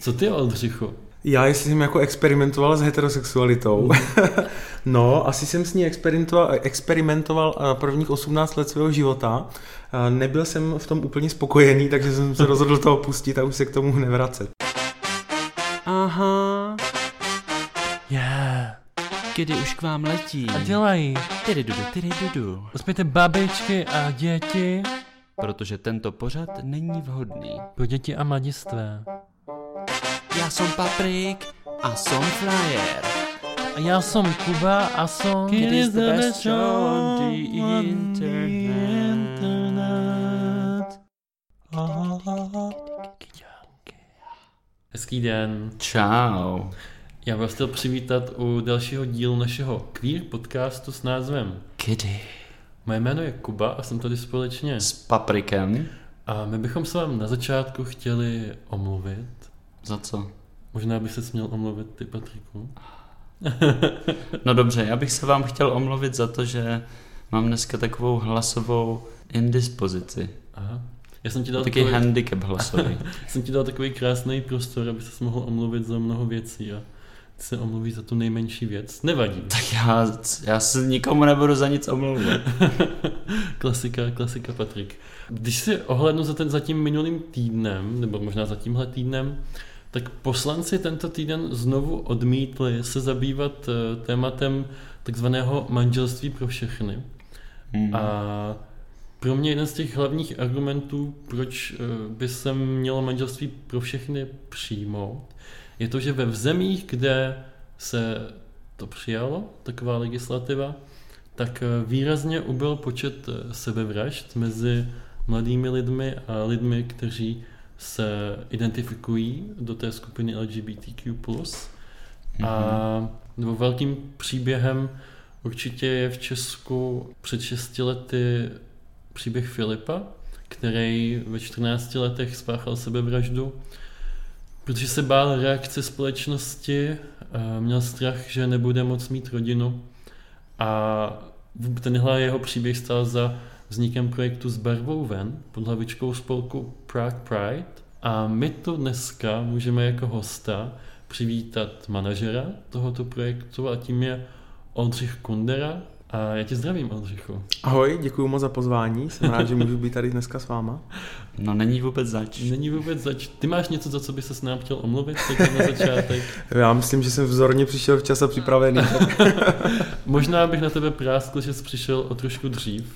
Co ty, Oldřichu? Já jestli jsem jako experimentoval s heterosexualitou. Mm. no, asi jsem s ní experimentoval, experimentoval eh, prvních 18 let svého života. Eh, nebyl jsem v tom úplně spokojený, takže jsem se rozhodl toho pustit a už se k tomu nevracet. Aha. Yeah. Kdy už k vám letí. A dělají. Tyry dudu, tyry dudu. Uspějte babičky a děti. Protože tento pořad není vhodný. Pro děti a mladistvé. Já jsem Paprik a jsem Flyer. A já jsem Kuba a jsem... It is the best show on the internet. Hezký den. Čau. Já vás chtěl přivítat u dalšího dílu našeho queer podcastu s názvem Kdy? Moje jméno je Kuba a jsem tady společně. S Paprikem. A my bychom se vám na začátku chtěli omluvit. Za co? Možná by se směl omluvit ty, Patriku. No dobře, já bych se vám chtěl omluvit za to, že mám dneska takovou hlasovou indispozici. Aha. Já jsem ti dal Takový handicap hlasový. jsem ti dal takový krásný prostor, aby se mohl omluvit za mnoho věcí a se omluví za tu nejmenší věc. Nevadí. tak já, já se nikomu nebudu za nic omlouvat. klasika, klasika Patrik. Když si ohlednu za, ten, za tím minulým týdnem, nebo možná za tímhle týdnem, tak poslanci tento týden znovu odmítli se zabývat eh, tématem takzvaného manželství pro všechny. Hmm. A pro mě jeden z těch hlavních argumentů, proč eh, by se mělo manželství pro všechny přijmout, je to, že ve zemích, kde se to přijalo, taková legislativa, tak eh, výrazně ubyl počet sebevražd mezi mladými lidmi a lidmi, kteří se identifikují do té skupiny LGBTQ+. Mm-hmm. A nebo velkým příběhem určitě je v Česku před 6 lety příběh Filipa, který ve 14 letech spáchal sebevraždu, protože se bál reakce společnosti, měl strach, že nebude moc mít rodinu a tenhle jeho příběh stál za vznikem projektu s barvou ven pod hlavičkou spolku Prague Pride a my tu dneska můžeme jako hosta přivítat manažera tohoto projektu a tím je Oldřich Kundera. A já tě zdravím, Oldřichu. Ahoj, děkuji moc za pozvání. Jsem rád, že můžu být tady dneska s váma. No není vůbec zač. Není vůbec zač. Ty máš něco, za co by se s nám chtěl omluvit teď na začátek? Já myslím, že jsem vzorně přišel včas a připravený. Možná bych na tebe práskl, že jsi přišel o trošku dřív,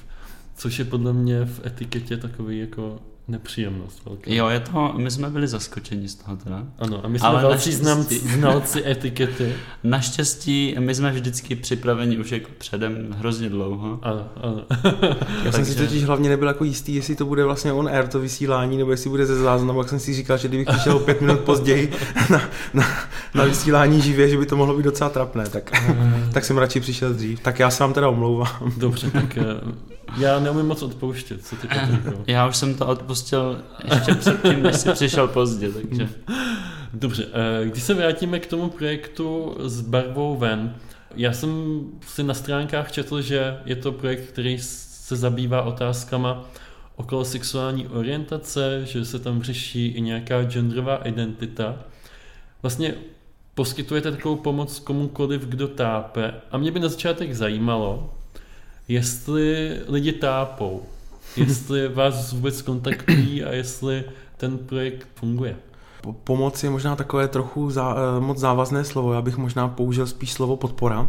což je podle mě v etiketě takový jako nepříjemnost velká. Jo, je to, my jsme byli zaskočeni z toho teda. Ano, a my jsme Ale velcí znalci, znalci etikety. Naštěstí, my jsme vždycky připraveni už jako předem hrozně dlouho. Ano, ano. Já jsem si totiž hlavně nebyl jako jistý, jestli to bude vlastně on air to vysílání, nebo jestli bude ze záznamu, jak jsem si říkal, že kdybych přišel pět minut později na, na, na vysílání živě, že by to mohlo být docela trapné, tak, tak jsem radši přišel dřív. Tak já se vám teda omlouvám. Dobře, tak eh, já neumím moc odpouštět, co ty Patriku. Já už jsem to odpustil ještě předtím, než jsi přišel pozdě, takže... Dobře, eh, když se vrátíme k tomu projektu s barvou ven, já jsem si na stránkách četl, že je to projekt, který se zabývá otázkama okolo sexuální orientace, že se tam řeší i nějaká genderová identita. Vlastně poskytujete takovou pomoc komukoliv, kdo tápe. A mě by na začátek zajímalo, jestli lidi tápou, jestli vás vůbec kontaktují a jestli ten projekt funguje. Pomoc je možná takové trochu zá, eh, moc závazné slovo, já bych možná použil spíš slovo podpora.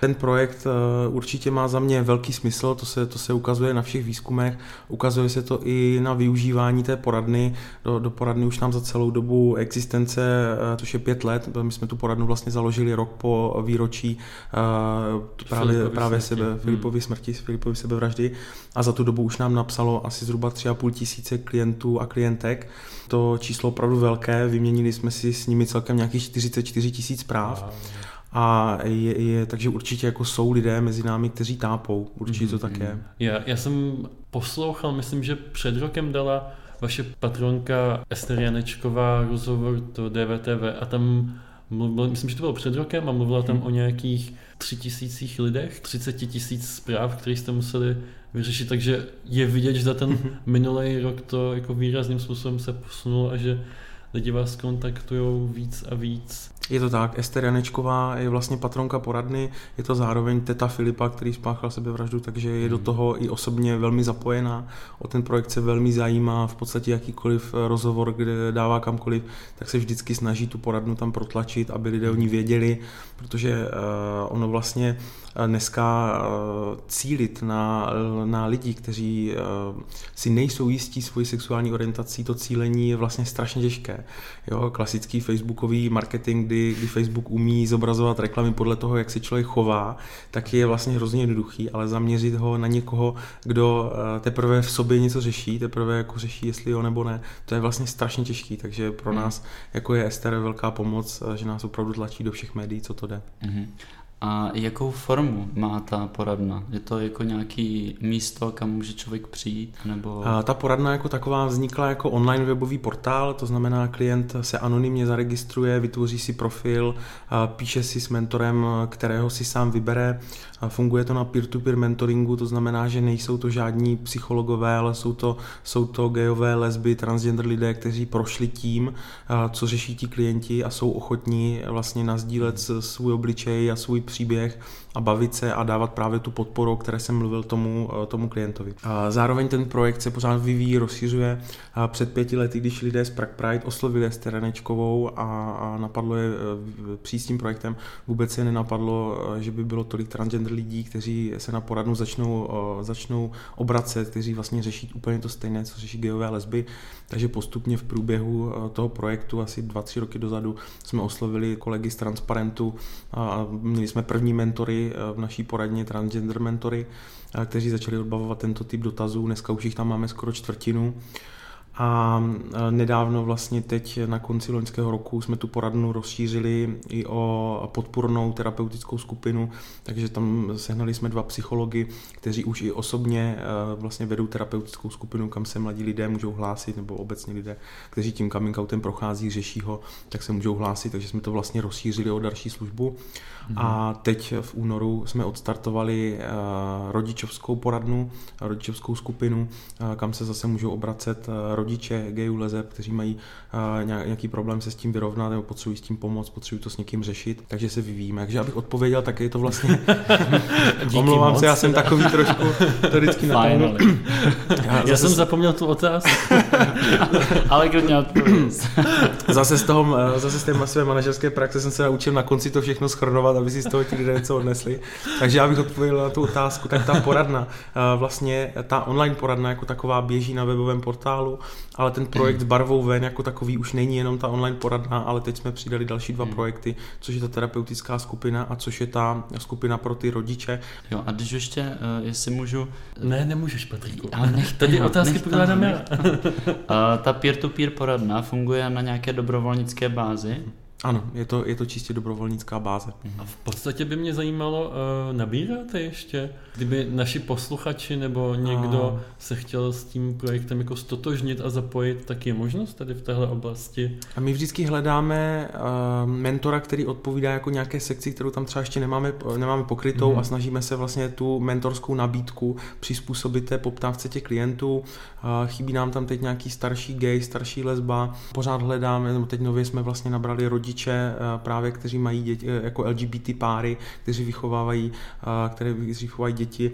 Ten projekt eh, určitě má za mě velký smysl, to se, to se ukazuje na všech výzkumech, ukazuje se to i na využívání té poradny. Do, do poradny už nám za celou dobu existence, eh, to je pět let, my jsme tu poradnu vlastně založili rok po výročí právě, právě sebe, hmm. Filipovy smrti, Filipovy sebevraždy a za tu dobu už nám napsalo asi zhruba tři a půl tisíce klientů a klientek. To číslo opravdu velké, vyměnili jsme si s nimi celkem nějakých 44 tisíc zpráv. Wow. A je, je, takže určitě jako jsou lidé mezi námi, kteří tápou. Určitě to tak je. Já, já jsem poslouchal, myslím, že před rokem dala vaše patronka Ester Janečková rozhovor do DVTV a tam mluvila, myslím, že to bylo před rokem a mluvila tam hmm. o nějakých tři tisících lidech, 30 tisíc zpráv, které jste museli vyřešit, takže je vidět, že za ten minulý rok to jako výrazným způsobem se posunulo a že lidi vás kontaktují víc a víc. Je to tak, Ester Janečková je vlastně patronka poradny, je to zároveň teta Filipa, který spáchal sebevraždu, takže je do toho i osobně velmi zapojená. O ten projekt se velmi zajímá, v podstatě jakýkoliv rozhovor, kde dává kamkoliv, tak se vždycky snaží tu poradnu tam protlačit, aby lidé o ní věděli, protože uh, ono vlastně dneska uh, cílit na, na lidi, kteří si nejsou jistí svojí sexuální orientací, to cílení je vlastně strašně těžké. Jo, klasický facebookový marketing, kdy, kdy Facebook umí zobrazovat reklamy podle toho, jak se člověk chová, tak je vlastně hrozně jednoduchý, ale zaměřit ho na někoho, kdo eh, teprve v sobě něco řeší, teprve jako řeší, jestli jo nebo ne, to je vlastně strašně těžký, takže pro Hmm. nás jako je Ester velká pomoc, eh, že nás opravdu tlačí do všech médií, co to jde. Mhm. A jakou formu má ta poradna? Je to jako nějaký místo, kam může člověk přijít? Nebo... A Ta poradna jako taková vznikla jako online webový portál, to znamená, klient se anonymně zaregistruje, vytvoří si profil, píše si s mentorem, kterého si sám vybere. Funguje to na peer-to-peer mentoringu, to znamená, že nejsou to žádní psychologové, ale jsou to, jsou to gejové, lesby, transgender lidé, kteří prošli tím, co řeší ti klienti a jsou ochotní vlastně nazdílet s- svůj obličej a svůj příběh a bavit se a dávat právě tu podporu, o které jsem mluvil tomu, eh, tomu klientovi. Zároveň ten projekt se pořád vyvíjí, rozšiřuje. Před pěti lety, když lidé z Prague Pride oslovili Ester Ranečkovou a, a napadlo je eh, tím projektem, vůbec se nenapadlo, eh, že by bylo tolik transgender lidí, kteří se na poradnu začnou, začnou obracet, kteří vlastně řeší úplně to stejné, co řeší gejové a lesby. Takže postupně v průběhu toho projektu asi dva, tři roky dozadu jsme oslovili kolegy z Transparentu a měli jsme první mentory v naší poradně, transgender mentory, eh, kteří začali odbavovat tento typ dotazů. Dneska už jich tam máme skoro čtvrtinu. A eh, nedávno vlastně teď na konci loňského roku jsme tu poradnu rozšířili i o podpornou terapeutickou skupinu, takže tam sehnali jsme dva psychologi, kteří už i osobně eh, vlastně vedou terapeutickou skupinu, kam se mladí lidé můžou hlásit, nebo obecně lidé, kteří tím coming outem prochází, řeší ho, tak se můžou hlásit, takže jsme to vlastně rozšířili o další službu. A teď v únoru jsme odstartovali eh, rodičovskou poradnu, rodičovskou skupinu, kam se zase můžou obracet rodiče gejů lezeb, kteří mají eh, nějak- nějaký problém se s tím vyrovnat nebo potřebují s tím pomoct, potřebují to s někým řešit, takže se vyvíjíme. Takže abych odpověděl, tak je to vlastně... Díky Omlouvám moc, se, já jsem teda. takový trošku to vždycky. Finally. Já Já zase- jsem zapomněl tu otázku. Ale klidně odpovědět. Zase z, toho, eh, zase z té své manažerské praxe jsem se naučil na konci to všechno schrnovat, aby si z toho ti lidé něco odnesli. Takže já bych odpověděl na tu otázku, tak ta poradna, eh, vlastně ta online poradna jako taková běží na webovém portálu, ale ten projekt s barvou ven jako takový už není jenom ta online poradna, ale teď jsme přidali další dva projekty, což je ta terapeutická skupina a což je ta skupina pro ty rodiče. Jo, a když ještě, uh, jestli můžu... Ne, nemůžeš, Patriku. Ale nech Tady toho, otázky pokládám já. nech A ta peer-to-peer poradna funguje na nějaké dobrovolnické bázi? Ano, je to, je to čistě dobrovolnická báze. A v podstatě by mě zajímalo, uh, nabíráte ještě? Kdyby naši posluchači nebo někdo A- se chtěl s tím projektem jako stotožnit a zapojit, tak je možnost tady v téhle oblasti? A my vždycky hledáme uh, mentora, který odpovídá jako nějaké sekci, kterou tam třeba ještě nemáme, nemáme pokrytou Mhm. a snažíme se vlastně tu mentorskou nabídku přizpůsobit té poptávce těch klientů. Uh, chybí nám tam teď nějaký starší gay, starší lesba. Pořád hledáme, nebo teď nově jsme vlastně nabrali rodiče uh, právě, kteří mají děti, eh, jako LGBT páry, kteří vychovávají, uh, které vychovávají děti.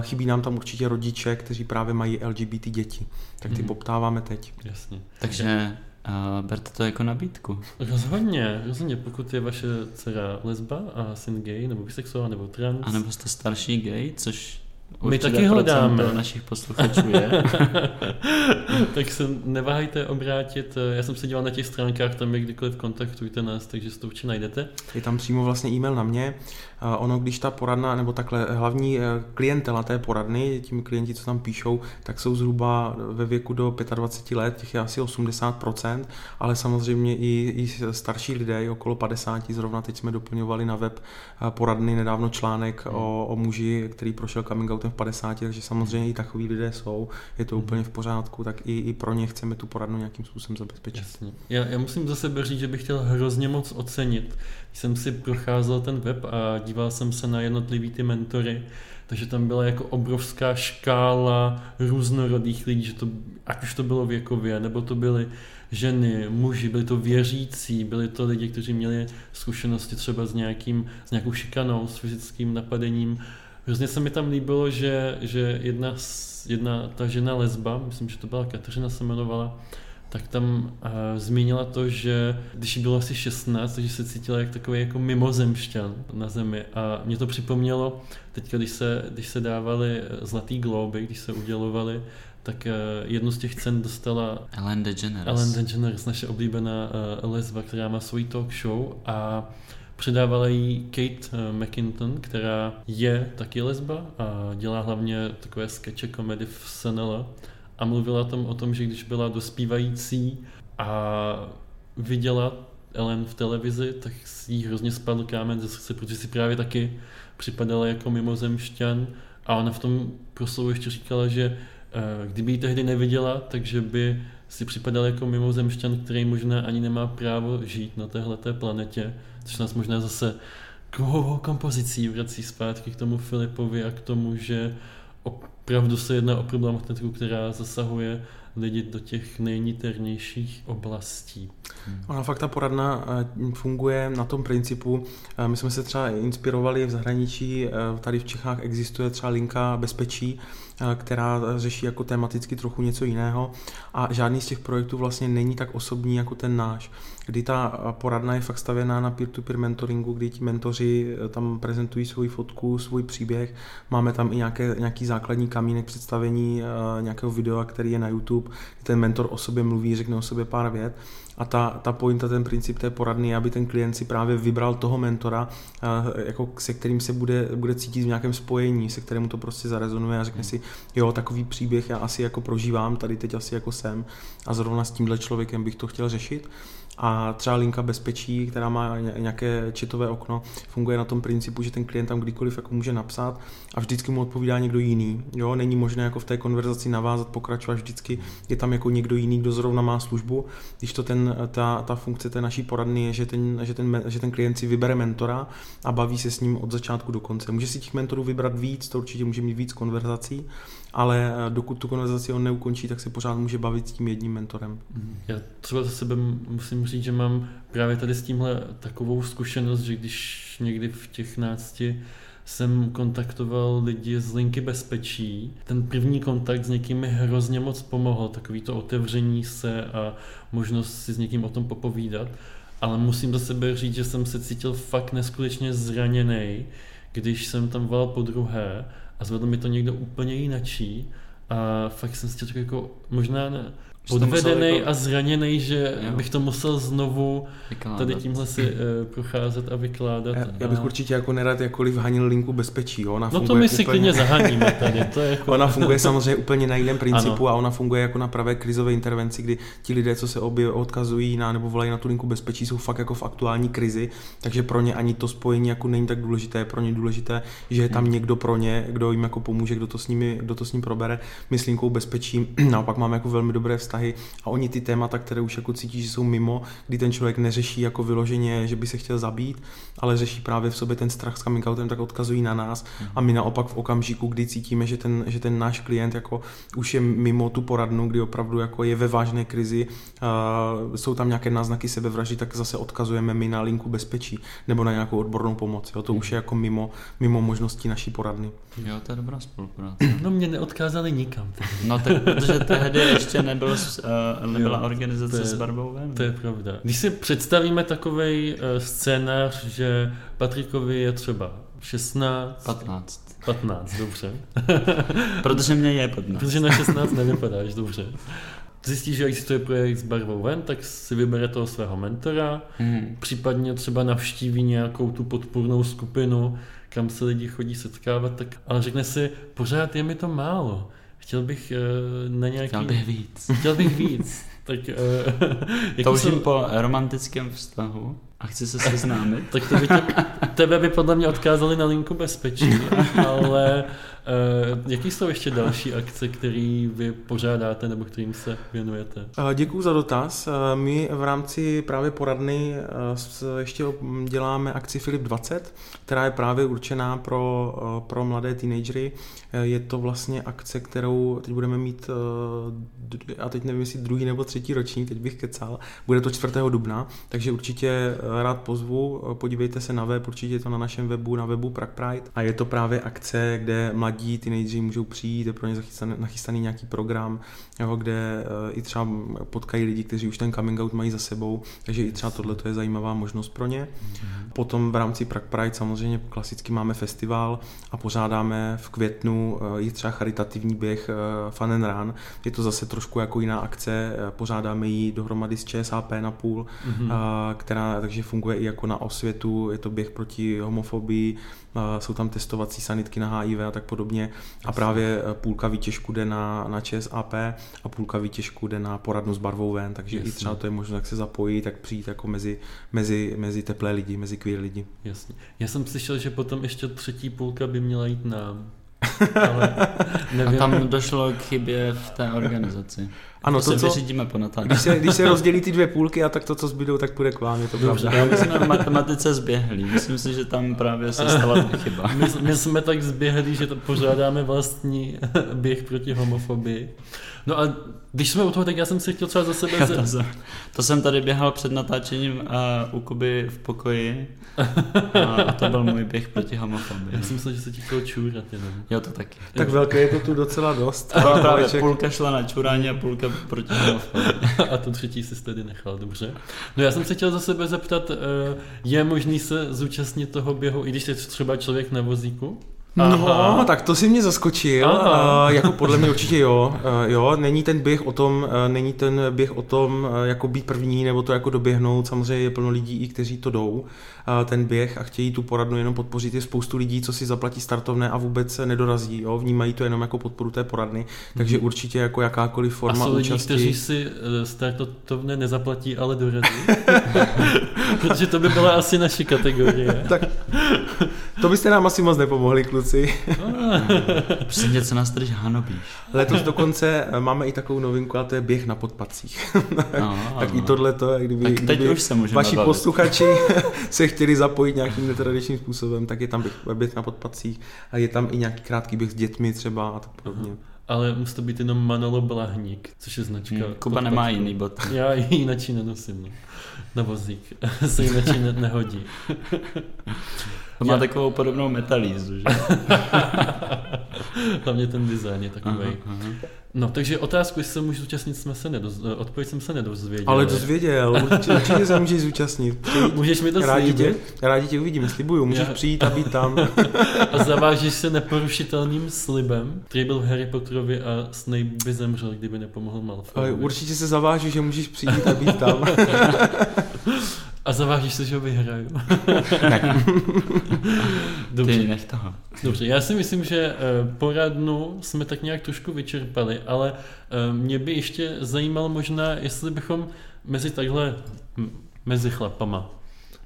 Chybí nám tam určitě rodiče, kteří právě mají LGBT děti. Tak ty Mhm. poptáváme teď. Jasně. Takže uh, berte to jako nabídku. Rozhodně, rozhodně, pokud je vaše dcera lesba a syn gay, nebo bisexuál, nebo trans. A nebo jste starší gay, což My taky hledáme. našich posluchačů je. tak se neváhejte obrátit. Já jsem se díval na těch stránkách, tam je kdykoliv kontaktujte nás, takže si to určitě najdete. Je tam přímo vlastně e-mail na mě. Ono, když ta poradna, nebo takhle hlavní eh, klientela té poradny, tím klienti, co tam píšou, tak jsou zhruba ve věku do 25 let, těch je asi 80%, ale samozřejmě i, i starší lidé, i okolo 50, zrovna teď jsme doplňovali na web eh, poradny nedávno článek o, o muži, který prošel coming outem v 50, takže samozřejmě i takový lidé jsou, je to úplně v pořádku, tak i, i pro ně chceme tu poradnu nějakým způsobem zabezpečit. Já, já musím za sebe říct, že bych chtěl hrozně moc ocenit. Jsem si procházel ten web a díval jsem se na jednotlivý ty mentory, takže tam byla jako obrovská škála různorodých lidí, že to, ať už to bylo věkově, nebo to byly ženy, muži, byli to věřící, byli to lidi, kteří měli zkušenosti třeba s, nějakým, s nějakou šikanou, s fyzickým napadením. Hrozně se mi tam líbilo, že, že jedna, jedna ta žena lesba, myslím, že to byla Kateřina se jmenovala, tak tam uh, zmínila to, že když jí bylo asi 16, takže se cítila jak takový jako mimozemšťan na zemi. A mě to připomnělo, teď když se, když se dávaly eh, zlatý globy, když se udělovaly, tak uh, jednu z těch cen dostala Ellen DeGeneres. Ellen DeGeneres, naše oblíbená uh, lesba, která má svůj talk show a předávala jí Kate McKinton, která je taky lesba a dělá hlavně takové skeče komedy v SNL a mluvila tam o tom, že když byla dospívající a viděla Ellen v televizi, tak si jí hrozně spadl kámen ze srdce, protože si právě taky připadala jako mimozemšťan. A ona v tom proslovu ještě říkala, že eh, kdyby ji tehdy neviděla, takže by si připadal jako mimozemšťan, který možná ani nemá právo žít na téhleté planetě, což nás možná zase kruhovou kompozicí vrací zpátky k tomu Filipovi a k tomu, že opravdu se jedná o problematiku, která zasahuje lidi do těch nejniternějších oblastí. Ona fakt ta poradna eh, funguje na tom principu, eh, my jsme se třeba inspirovali v zahraničí, eh, tady v Čechách existuje třeba linka bezpečí, která řeší jako tematicky trochu něco jiného a žádný z těch projektů vlastně není tak osobní jako ten náš, kdy ta poradna je fakt stavěná na peer-to-peer mentoringu, kdy ti mentoři eh, tam prezentují svou fotku, svůj příběh, máme tam i nějaké, nějaký základní kamínek představení eh, nějakého videa, který je na YouTube, kdy ten mentor o sobě mluví, řekne o sobě pár vět a ta, ta pointa, ten princip té poradny aby ten klient si právě vybral toho mentora, eh, jako se kterým se bude, bude cítit v nějakém spojení, se kterému to prostě zarezonuje a řekne si, jo, takový příběh já asi jako prožívám, tady teď asi jako jsem a zrovna s tímhle člověkem bych to chtěl řešit. A třeba linka bezpečí, která má ně- nějaké četové okno, funguje na tom principu, že ten klient tam kdykoliv jako může napsat a vždycky mu odpovídá někdo jiný. Jo, není možné jako v té konverzaci navázat, pokračovat vždycky. Je tam jako někdo jiný, kdo zrovna má službu. Když to ten, ta, ta funkce té naší poradny je, že ten, že, ten, že ten klient si vybere mentora a baví se s ním od začátku do konce. Může si těch mentorů vybrat víc, to určitě může mít víc konverzací, ale eh, dokud tu konverzaci on neukončí, tak se pořád může bavit s tím jedním mentorem. Já třeba za sebe musím říct, že mám právě tady s tímhle takovou zkušenost, že když někdy v těch nácti jsem kontaktoval lidi z linky bezpečí. Ten první kontakt s někým mi hrozně moc pomohl, takový to otevření se a možnost si s někým o tom popovídat. Ale musím za sebe říct, že jsem se cítil fakt neskutečně zraněný, když jsem tam volal po druhé a zvedl mi to někdo úplně jinačí a fakt jsem si jako možná ne, Podvedený jako a zraněný, že Jo. bych to musel znovu vykládat. tady tímhle si uh, procházet a vykládat. Já, já bych a... určitě jako nerad jakkoliv hanil linku bezpečí. Jo? Ona No to my si úplně... klidně zaháníme tady, to je jako... Ona funguje samozřejmě úplně na jiném principu Ano. a ona funguje jako na pravé krizové intervenci, kdy ti lidé, co se obě odkazují na nebo volají na tu linku bezpečí, jsou fakt jako v aktuální krizi, takže pro ně ani to spojení jako není tak důležité, pro ně důležité, že je tam Hmm. někdo pro ně, kdo jim jako pomůže, kdo to s nimi, kdo to s ním probere. My s linkou bezpečí naopak máme jako velmi dobré vztahy a oni ty témata, které už jako cítí, že jsou mimo, kdy ten člověk neřeší jako vyloženě, že by se chtěl zabít, ale řeší právě v sobě ten strach s coming outem, tak odkazují na nás a my naopak v okamžiku, kdy cítíme, že ten, že ten náš klient jako už je mimo tu poradnu, kdy opravdu jako je ve vážné krizi, uh, jsou tam nějaké náznaky sebevraždy, tak zase odkazujeme my na linku bezpečí nebo na nějakou odbornou pomoc. Jo? To už je jako mimo, mimo možností naší poradny. Jo, to je dobrá spolupráce. No mě neodkázali nikam. No tak, protože tehdy ještě nebyl, uh, nebyla Jo, organizace to je- s barvou ven. To je pravda. Když si představíme takový uh, scénář, že Patrikovi je třeba 16, 15. 15, dobře. Protože mě je 15. Protože na 16 nevypadáš dobře. Zjistí, že existuje projekt s barvou ven, tak si vybere toho svého mentora, Hmm. případně třeba navštíví nějakou tu podpůrnou skupinu, kam se lidi chodí setkávat, tak, ale řekne si, pořád je mi to málo. Chtěl bych uh, na nějaký... Chtěl bych víc. Chtěl bych víc. Tak uh, Toužím jsou... po romantickém vztahu a a chci se seznámit. Tak to by tě, tebe by podle mě odkázali na linku bezpečí, ale uh, jaký jsou ještě další akce, které vy pořádáte nebo kterým se věnujete? Děkuji za dotaz. Eh, My v rámci právě poradny eh, ještě děláme akci Filip 20, která je právě určená pro, eh, pro mladé teenagery. Eh, Je to vlastně akce, kterou teď budeme mít, eh, a teď nevím, jestli druhý nebo třetí ročník, teď bych kecal, bude to 4. dubna, takže určitě eh, rád pozvu, Eh, podívejte se na web, určitě je to na našem webu, na webu Prague Pride a je to právě akce, kde mladí teenageři můžou přijít, je pro ně zachystaný, nachystaný nějaký program, jo, kde eh, i třeba potkají lidi, kteří už ten coming out mají za sebou, takže i třeba tohle je zajímavá možnost pro ně. Potom v rámci Prague Pride samozřejmě klasicky máme festival a pořádáme v květnu eh, i třeba charitativní běh eh, Fun and Run. Je to zase trošku jako jiná akce, pořádáme ji dohromady s ČSAP na půl, Mhm. a která takže funguje i jako na osvětu, je to běh proti homofobii, jsou tam testovací sanitky na HIV a tak podobně a právě eh, půlka výtěžku jde na, na ČSAP a půlka výtěžku jde na poradnu s barvou ven, takže Jasně. i třeba to je možné, jak se zapojit, tak přijít jako mezi, mezi, mezi teplé lidi, mezi queer lidi. Jasně. Já jsem slyšel, že potom ještě třetí půlka by měla jít nám. Ale A nevím. tam došlo k chybě v té organizaci. Ano, to, to, se co, vyřídíme po natáčení. když se, když se rozdělí ty dvě půlky a tak to, co zbydou, tak půjde k vám, je to Dobře. pravda. Já my jsme v matematice zběhlí. Myslím si, že tam právě se stala ta chyba. My, my jsme tak zběhli, že to pořádáme vlastní běh proti homofobii. No a když jsme u toho, tak já jsem si chtěl třeba za sebe... To, jsem- to jsem tady běhal před natáčením a u Kuby v pokoji a to byl můj běh proti homofobii. Já jsem myslel, že se ti chtěl čůrat jenom. Jo, to taky. Tak velké je to tu docela dost. A právě Koleček. půlka šla na čurání a půlka proti. A to třetí si tedy nechal, dobře. No já jsem se chtěl za sebe zeptat, eh, je možný se zúčastnit toho běhu, i když je třeba člověk na vozíku? No, Aha. tak to si mě zaskočil. Aha. Uh, jako podle mě určitě jo. Uh, jo, není ten běh o tom, uh, není ten běh o tom, uh, jako být první nebo to jako doběhnout. Samozřejmě je plno lidí, i kteří to jdou. Uh, ten běh a chtějí tu poradnu jenom podpořit. Je spoustu lidí, co si zaplatí startovné a vůbec se nedorazí. Jo? Vnímají to jenom jako podporu té poradny. Takže určitě jako jakákoliv A forma jsou lidi, účasti. kteří si startovné nezaplatí, ale dorazí? Protože to by byla asi naše kategorie. Tak to byste nám asi moc nepomohli, kluci. Přesně, co nás tady hanobíš. Letos dokonce eh, máme i takovou novinku a to je běh na podpacích. No, tak ano. i tohle to, jak kdyby, Tak teď kdyby už se můžeme vaši bavit. posluchači se chtěli zapojit nějakým netradičním způsobem, tak je tam běh, běh na podpacích a je tam i nějaký krátký běh s dětmi třeba a tak podobně. Ale musí to být jenom Manolo Blahník, což je značka. Hmm, Kuba nemá jiný bod. Já ji jinak nenosím, no. Na vozík. se jinak ne, nehodí. To má Já- takovou podobnou metalízu, že? Hlavně ten design je takový. Aha, aha. No, takže otázku, jestli se můžu zúčastnit, jsme se nedoz... odpověď jsem se nedozvěděl. Ale dozvěděl, určitě, určitě se můžeš zúčastnit. Přijď, Můžeš mi to rádi, tě, slíbit rádi tě uvidíme, slibuju, můžeš Já- přijít a být tam. a zavážeš se neporušitelným slibem, který byl v Harry Potterovi a Snape by zemřel, kdyby nepomohl Ale Malfoy. určitě se zavážu, že můžeš přijít a být tam. A zavážeš se, že ho vyhraju. ne. Dobře. Ty nech toho. Dobře, já si myslím, že eh, poradnu jsme tak nějak trošku vyčerpali, ale eh, mě by ještě zajímalo možná, jestli bychom mezi takhle, mezi chlapama,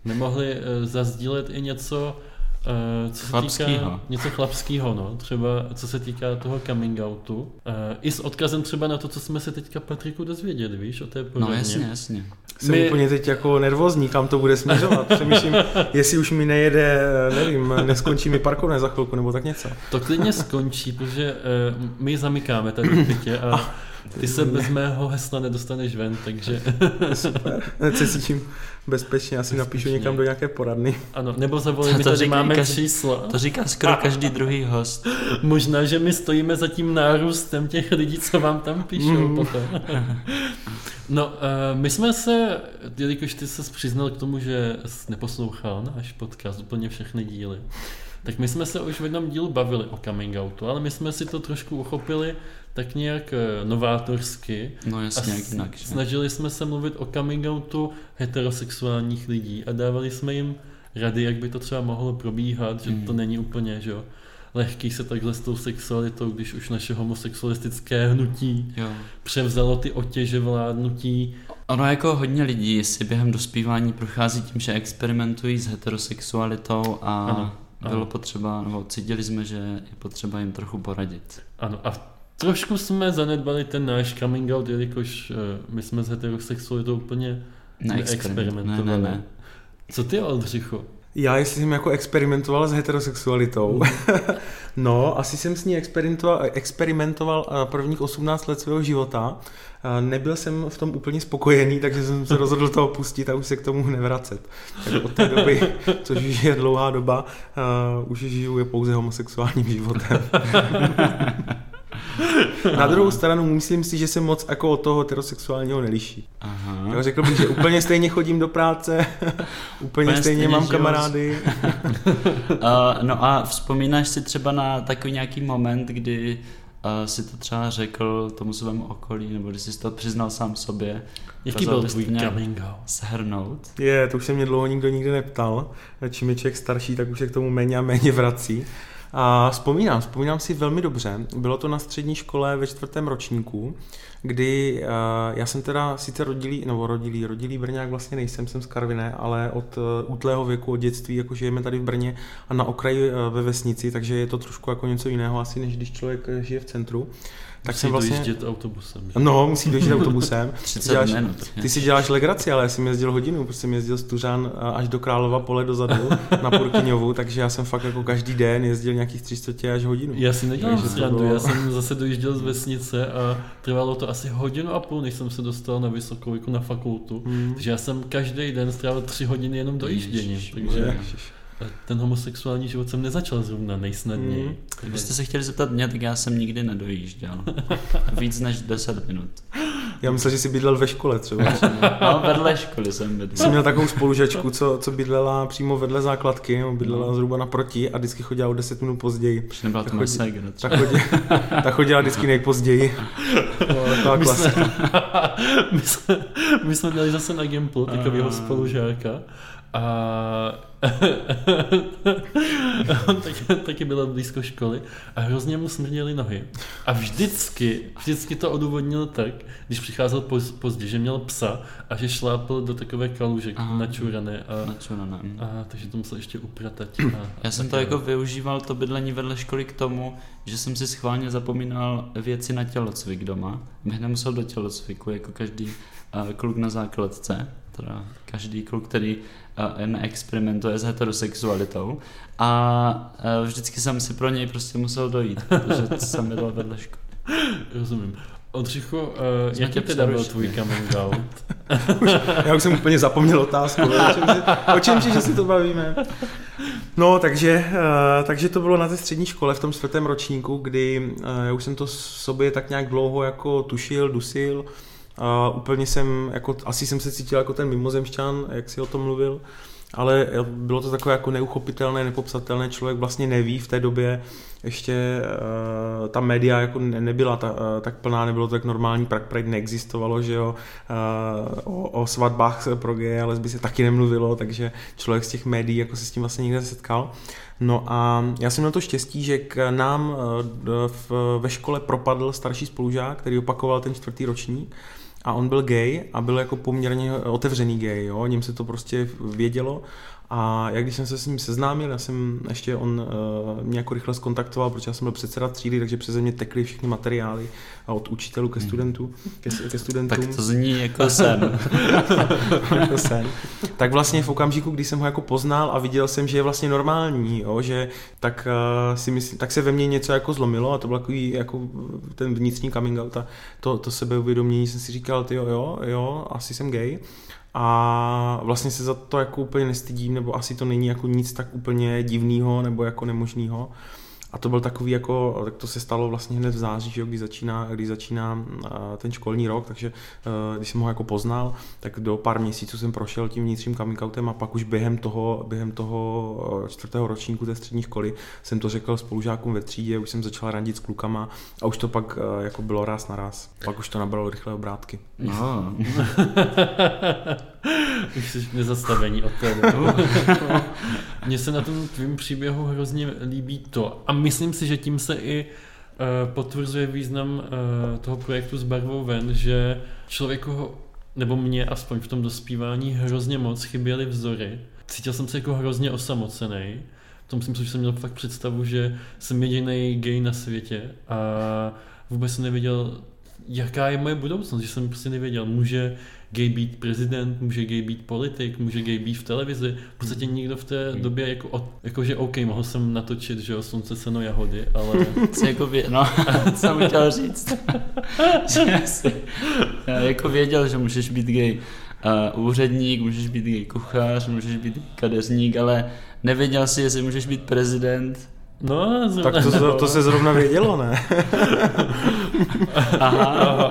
nemohli eh, zazdílet i něco, co se týká, něco chlapského, no, třeba co se týká toho coming outu, i s odkazem třeba na to, co jsme se teďka Patriku dozvěděli, víš, o té No poradně. jasně, jasně. Jsem My- úplně teď jako nervózní, kam to bude směřovat. Přemýšlím, jestli už mi nejede, nevím, neskončí mi parkovné za chvilku nebo tak něco. To klidně skončí, protože uh, my zamykáme tady v bytě a ty se bez mého hesla nedostaneš ven, takže Super. Se cítím bezpečně, asi napíšu Bezpečně. někam do nějaké poradny. ano, nebo zavolej, To- my to tady máme každý- čísla. To říká skoro každý druhý host. Možná, že my stojíme za tím nárůstem těch lidí, co vám tam píšou Mm. potom. No, uh, my jsme se, jelikož ty se přiznal k tomu, že jsi neposlouchal náš podcast, úplně všechny díly, tak my jsme se už v jednom dílu bavili o coming outu, ale my jsme si to trošku uchopili tak nějak eh, novátorsky No jasně, jak jinak. že? snažili jsme se mluvit o coming outu heterosexuálních lidí a dávali jsme jim rady, jak by to třeba mohlo probíhat, že Hmm. to není úplně, že jo, lehký se takhle s tou sexualitou, když už naše homosexualistické hnutí Jo. převzalo ty otěže vládnutí. Ono jako hodně lidí si během dospívání prochází tím, že experimentují s heterosexualitou a Ano, ano. bylo potřeba, nebo cítili jsme, že je potřeba jim trochu poradit. Ano, a trošku jsme zanedbali ten náš coming out, jelikož eh, my jsme s heterosexualitou úplně neexperimentovali. Ne, ne, ne. Co ty, Oldřicho? Já, jestli jsem jako experimentoval s heterosexualitou, no, asi jsem s ní experimentoval, experimentoval eh, prvních 18 let svého života. Eh, Nebyl jsem v tom úplně spokojený, takže jsem se rozhodl to opustit a už se k tomu nevracet. Tak od té doby, což už je dlouhá doba, uh, už žiju je pouze homosexuálním životem. Na druhou stranu myslím si, že se moc jako od toho heterosexuálního neliší. Aha. Jo, řekl bych, že úplně stejně chodím do práce, úplně Úplně stejně stejně mám žiju. kamarády. Uh, no a vzpomínáš si třeba na takový nějaký moment, kdy uh, si to třeba řekl tomu svému okolí, nebo když jsi to přiznal sám sobě, Jaký byl tvůj coming out? shrnout? Je, to už se mě dlouho nikdo nikdy neptal. Čím je člověk starší, tak už se k tomu méně a méně vrací. A vzpomínám, vzpomínám si velmi dobře. Bylo to na střední škole ve čtvrtém ročníku, kdy uh, já jsem teda sice rodilý, nebo rodilý, rodilý Brňák vlastně nejsem, jsem z Karviné, ale od uh, útlého věku, od dětství, jako žijeme tady v Brně a na okraji uh, ve vesnici, takže je to trošku jako něco jiného asi, než když člověk eh, žije v centru. Tak Musí jsem vlastně... dojíždět autobusem. že? No, musí dojít autobusem. 30 Děláš- minut. Ty si děláš legraci, ale já jsem jezdil hodinu, protože jsem jezdil z Tuřan až do Králova pole dozadu na Purkyňovu, takže já jsem fakt jako každý den jezdil nějakých 300 až hodinu. Já si nedělám to srandu, bylo- já jsem zase dojížděl z vesnice a trvalo to asi hodinu a půl, než jsem se dostal na vysokou jako na fakultu. Hmm. Takže já jsem každý den strávil tři hodiny jenom dojížděním, takže Ježiš. Ten homosexuální život jsem nezačal zrovna nejsnadněji. Hmm. Kdybyste se chtěli zeptat mě, tak já jsem nikdy nedojížděl. Víc než 10 minut. Já myslel, že jsi bydlel ve škole třeba. No, vedle školy jsem bydlel. Jsem měl takovou spolužačku, co, co bydlela přímo vedle základky, no, bydlela zhruba naproti a vždycky chodila o 10 minut později. Už nebyla to Tak moje třeba. chodila, tak chodila vždycky nejpozději. No, taková My jsme, klasika. my, jsme, my jsme měli zase na Gimplu takového A. spolužáka a on taky, taky byl blízko školy a hrozně mu smrděly nohy. A vždycky, vždycky to odůvodnil tak, když přicházel poz, pozdě, že měl psa a že šlápl do takové kaluže načurané a, Načurané. a takže to musel ještě upratat. A, Já jsem to jako využíval, to bydlení vedle školy k tomu, že jsem si schválně zapomínal věci na tělocvik doma. Bych nemusel do tělocviku, jako každý uh, kluk na základce, teda každý kluk, který uh, neexperimentuje s heterosexualitou. A uh, vždycky jsem si pro něj prostě musel dojít, protože jsem bydlel vedle školy. Rozumím. Odřicho, uh, Jsme jaký tě teda byl tvůj coming out? Já už jsem úplně zapomněl otázku. O čem, si, o čem si, že si to bavíme? No, takže, eh, takže to bylo na té střední škole v tom čtvrtém ročníku, kdy eh, já už jsem to sobě tak nějak dlouho jako tušil, dusil. A úplně jsem, jako, asi jsem se cítil jako ten mimozemšťan, jak si o tom mluvil, ale bylo to takové jako neuchopitelné, nepopsatelné, člověk vlastně neví v té době, ještě uh, ta média jako ne, nebyla ta, uh, tak plná, nebylo to tak normální, Prague Pride neexistovalo, že jo, uh, o, o svatbách pro geje a lesby se taky nemluvilo, takže člověk z těch médií jako se s tím vlastně nikdy nesetkal. No a já jsem měl to štěstí, že k nám v, ve škole propadl starší spolužák, který opakoval ten čtvrtý ročník a on byl gay a byl jako poměrně otevřený gay, jo, o něm se to prostě vědělo a jak když jsem se s ním seznámil, já jsem ještě on uh, mě jako rychle skontaktoval, protože já jsem byl předseda třídy, takže přeze mě tekly všechny materiály a od učitelů ke studentů, ke, ke studentům. Tak to zní jako sen. jako sen. Tak vlastně v okamžiku, kdy jsem ho jako poznal a viděl jsem, že je vlastně normální, jo, že tak, uh, si myslím, tak se ve mně něco jako zlomilo a to byl takový jako ten vnitřní coming out a to, to sebeuvědomění jsem si říkal, ty jo, jo, jo, asi jsem gay. A vlastně se za to jako úplně nestydím, nebo asi to není jako nic tak úplně divného nebo jako nemožného. A to byl takový jako, tak to se stalo vlastně hned v září, že jo, když začíná, když začíná a, ten školní rok, takže a, když jsem ho jako poznal, tak do pár měsíců jsem prošel tím vnitřním coming outem a pak už během toho, během toho čtvrtého ročníku té střední školy jsem to řekl spolužákům ve třídě, už jsem začal randit s klukama a už to pak jako bylo ráz na ráz. Pak už to nabralo rychlé obrátky. No. Už jsi nezastavení od. Mně se na tom tvým příběhu hrozně líbí to a myslím si, že tím se i uh, potvrzuje význam uh, toho projektu s barvou ven, že člověku, nebo mě aspoň v tom dospívání hrozně moc chyběly vzory. Cítil jsem se jako hrozně osamocený. V tom si myslím, že jsem měl fakt představu, že jsem jediný gay na světě a vůbec jsem nevěděl, jaká je moje budoucnost, že jsem prostě nevěděl, může gay být prezident, může gay být politik, může gay být v televizi. V podstatě nikdo v té době jako, od, jako že OK, mohl jsem natočit, že jo, slunce, seno, jahody, ale... Co jako vě, no, co jsem chtěl říct. že jsi, já jako věděl, že můžeš být gay uh, úředník, můžeš být gay kuchař, můžeš být kadeřník, ale nevěděl si, jestli můžeš být prezident, No, zrovna, Tak to, to se zrovna vědělo, ne? Aha, aha,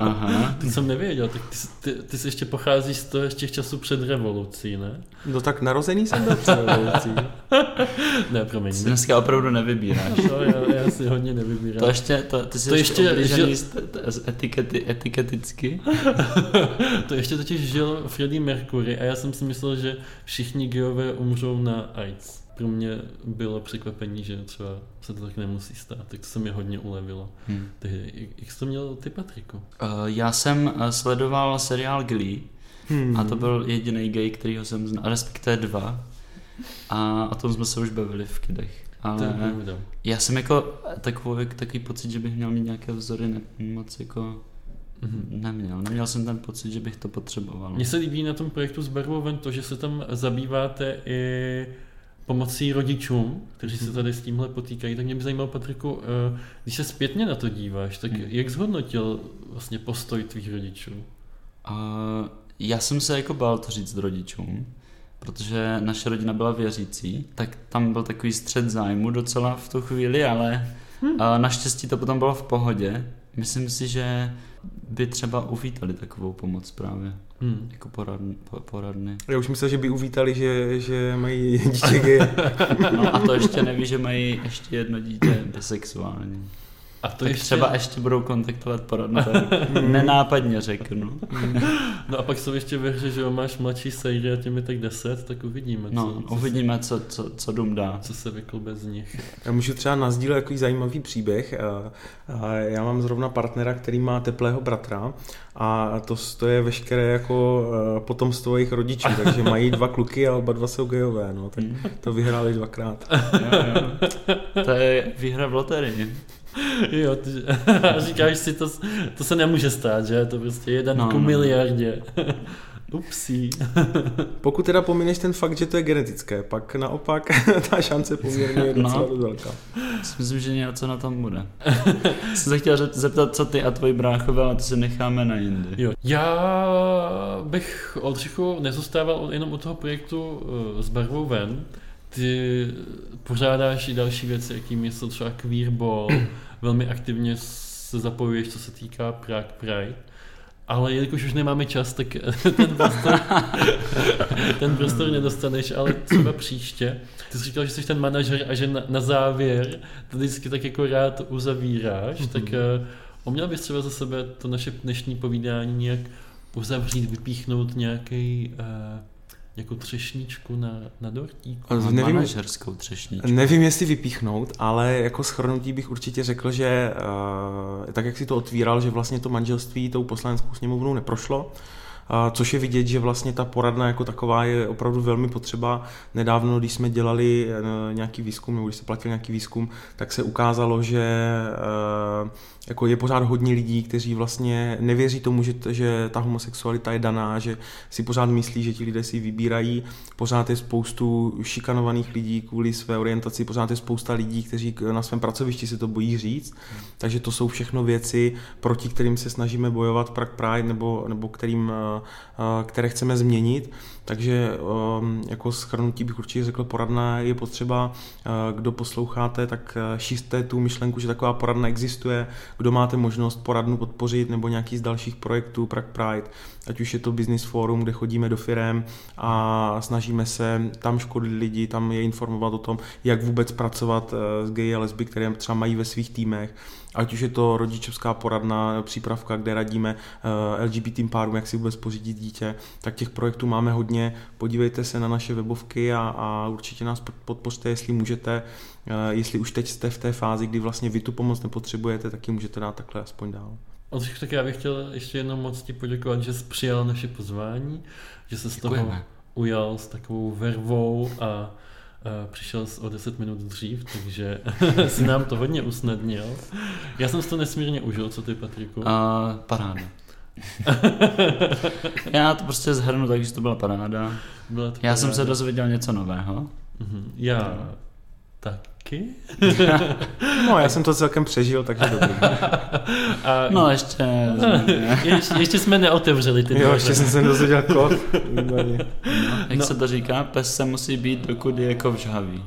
aha. To jsem nevěděl, tak ty, ty, ty jsi ještě pocházíš z toho ještě času před revolucí, ne? No tak narozený jsem byl před revolucí. Ne, promiň. Ty dneska opravdu nevybíráš. No, já, já si hodně nevybírám. To ještě, to, ty jsi To to ještě žil- z, z etikety, etiketicky. To ještě totiž žil Freddie Mercury a já jsem si myslel, že všichni geové umřou na AIDS. Pro mě bylo překvapení, že třeba se to tak nemusí stát, tak to se mi hodně ulevilo. Hmm. Tehdy, jak- jsi to měl ty, Patriku? Uh, já jsem uh, sledoval seriál Glee Hmm. a to byl jediný gay, kterýho jsem znal, respektive dva. A o tom jsme se už bavili v kidech. To Ale pravda. já jsem jako takový, takový pocit, že bych měl mít nějaké vzory, ne, moc jako Mhm. neměl. Neměl jsem ten pocit, že bych to potřeboval. Mně se líbí na tom projektu s barvou ven to, že se tam zabýváte i pomocí rodičům, kteří se tady s tímhle potýkají, tak mě by zajímalo, Patriku, eh, když se zpětně na to díváš, tak Hmm. jak zhodnotil vlastně postoj tvých rodičů? Uh, já jsem se jako bál to říct rodičům, protože naše rodina byla věřící, tak tam byl takový střed zájmu docela v tu chvíli, ale uh, naštěstí to potom bylo v pohodě. Myslím si, že by třeba uvítali takovou pomoc právě, Hmm. jako poradny. Po, poradny. Já už myslel, že by uvítali, že, že mají dítě gay. No a to ještě neví, že mají ještě jedno dítě bisexuální. A to tak ještě, třeba ještě budou kontaktovat poradnu, tak nenápadně řeknu. No a pak jsou ještě ve hře, že jo, máš mladší sejry a těm je tak 10, tak uvidíme, No, co, uvidíme, co, co, co dům dá. co se vyklube z nich. Já můžu třeba nazdílet takový zajímavý příběh. Já mám zrovna partnera, který má teplého bratra a to, to je veškeré jako eh, potomstvo jejich rodičů, takže mají dva kluky a oba dva jsou gejové, no, tak Hmm. to vyhráli dvakrát. Jo, jo. To je výhra v loterii. Jo, ty, a říkáš si, to, to se nemůže stát, že? To prostě jeden No, no, ku no. miliardě. Upsí. Pokud teda pomineš ten fakt, že to je genetické, pak naopak ta šance poměrně je docela No. velká. Myslím, že něco na tom bude. Jsem se chtěl zep- zeptat, co ty a tvoji bráchové, ale to si necháme na jindy. Jo. Já bych Oldřichu nezůstával jenom u toho projektu eh, s barvou ven. Ty pořádáš i další věci, jakým je to třeba Queer Ball, velmi aktivně se zapojuješ, co se týká Prague Pride. Ale jelikož už nemáme čas, tak ten prostor, ten prostor nedostaneš, ale třeba příště. Ty jsi říkal, že jsi ten manažer a že na, na závěr to vždycky tak jako rád uzavíráš, tak eh, uměl bys třeba za sebe to naše dnešní povídání nějak uzavřít, vypíchnout nějaký, uh, nějakou třešničku na, na dortíku? Ale Mám nevím, manažerskou třešničku. Nevím, jestli vypíchnout, ale jako shrnutí bych určitě řekl, že uh, tak, jak si to otvíral, že vlastně to manželství tou poslaneckou sněmovnou neprošlo, což je vidět, že vlastně ta poradna jako taková je opravdu velmi potřeba. Nedávno, když jsme dělali eh, nějaký výzkum, nebo když se platil nějaký výzkum, tak se ukázalo, že eh, jako je pořád hodně lidí, kteří vlastně nevěří tomu, že, že ta homosexualita je daná, že si pořád myslí, že ti lidé si vybírají. Pořád je spoustu šikanovaných lidí kvůli své orientaci, pořád je spousta lidí, kteří na svém pracovišti se to bojí říct. Takže to jsou všechno věci, proti kterým se snažíme bojovat Prague Pride nebo, nebo kterým, eh, které chceme změnit. Takže um, jako schrnutí bych určitě řekl, poradna je potřeba, eh, kdo posloucháte, tak eh, šířte tu myšlenku, že taková poradna existuje, kdo máte možnost poradnu podpořit nebo nějaký z dalších projektů Prague Pride, ať už je to Business Forum, kde chodíme do firem a snažíme se tam školit lidi, tam je informovat o tom, jak vůbec pracovat eh, s gay a lesby, které třeba mají ve svých týmech, ať už je to rodičovská poradna, přípravka, kde radíme LGBT párům, jak si vůbec pořídit dítě, tak těch projektů máme hodně. Podívejte se na naše webovky a, a určitě nás pod- podpořte, jestli můžete, eh, jestli už teď jste v té fázi, kdy vlastně vy tu pomoc nepotřebujete, tak ji můžete dát takhle aspoň dál. Oldřich, tak já bych chtěl ještě jednou moc ti poděkovat, že jsi přijal naše pozvání, že se z toho ujal s takovou vervou a, a přišel jsi o 10 minut dřív, takže si nám to hodně usnadnil. Já jsem si to nesmírně užil, co ty, Patriku? A paráda. Já to prostě zhrnu tak, že to byla paráda. Byla to Já jsem se paráda. dozvěděl něco nového. Mhm. Já taky. No, já jsem to celkem přežil, takže dobrý. A No ještě... ještě, ještě jsme neotevřeli ty Jo, dveře. ještě jsem se dozvěděl kód. Výborně. Jak No. se to říká, pes se musí být, dokud je jako kovžhavý.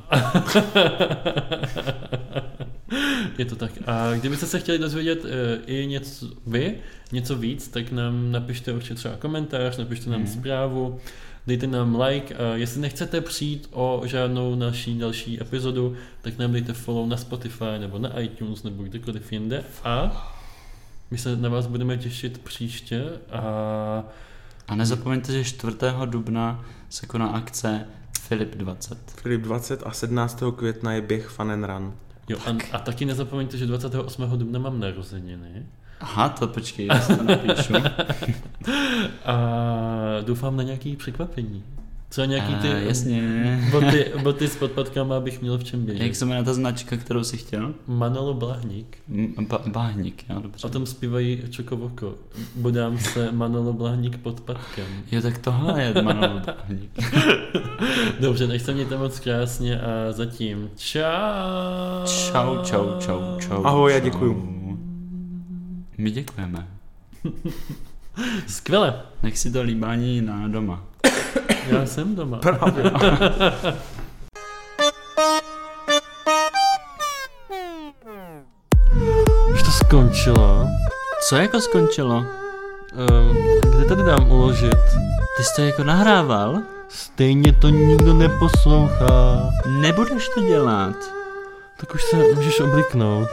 Je to tak. A kdybyste se chtěli dozvědět e, i něco vy, něco víc, tak nám napište určitě třeba komentář, napište nám Mhm. zprávu, dejte nám like. A jestli nechcete přijít o žádnou naší další epizodu, tak nám dejte follow na Spotify nebo na iTunes nebo kdekoliv jinde. A my se na vás budeme těšit příště a A nezapomeňte, že 4. dubna se koná akce Filip 20. Filip 20 a 17. května je běh Fun and Run. Jo, a, a taky nezapomeňte, že 28. dubna mám narozeniny. Aha, to počkej, já si to napíšu. A doufám na nějaký překvapení. Co nějaký ty A, jasně. boty, boty s podpatkama bych měl v čem běžet. Jak se jmenuje ta značka, kterou jsi chtěl? Manolo Blahník. Ba- báhník, jo, dobře. O tom zpívají Čokovoko. Bodám se Manolo Blahník pod patkem. Jo, tak tohle je Manolo Báhník. Dobře, tak se mějte moc krásně a zatím čau. Čau, čau, čau, čau. Ahoj a čau. děkuju. My děkujeme. Skvěle. Nech si to líbání na doma. Já jsem doma. Právě. Už to skončilo. Co jako skončilo? Um, kde tady dám uložit? Ty jsi to jako nahrával? Stejně to nikdo neposlouchá. Nebudeš to dělat. Tak už se můžeš obliknout.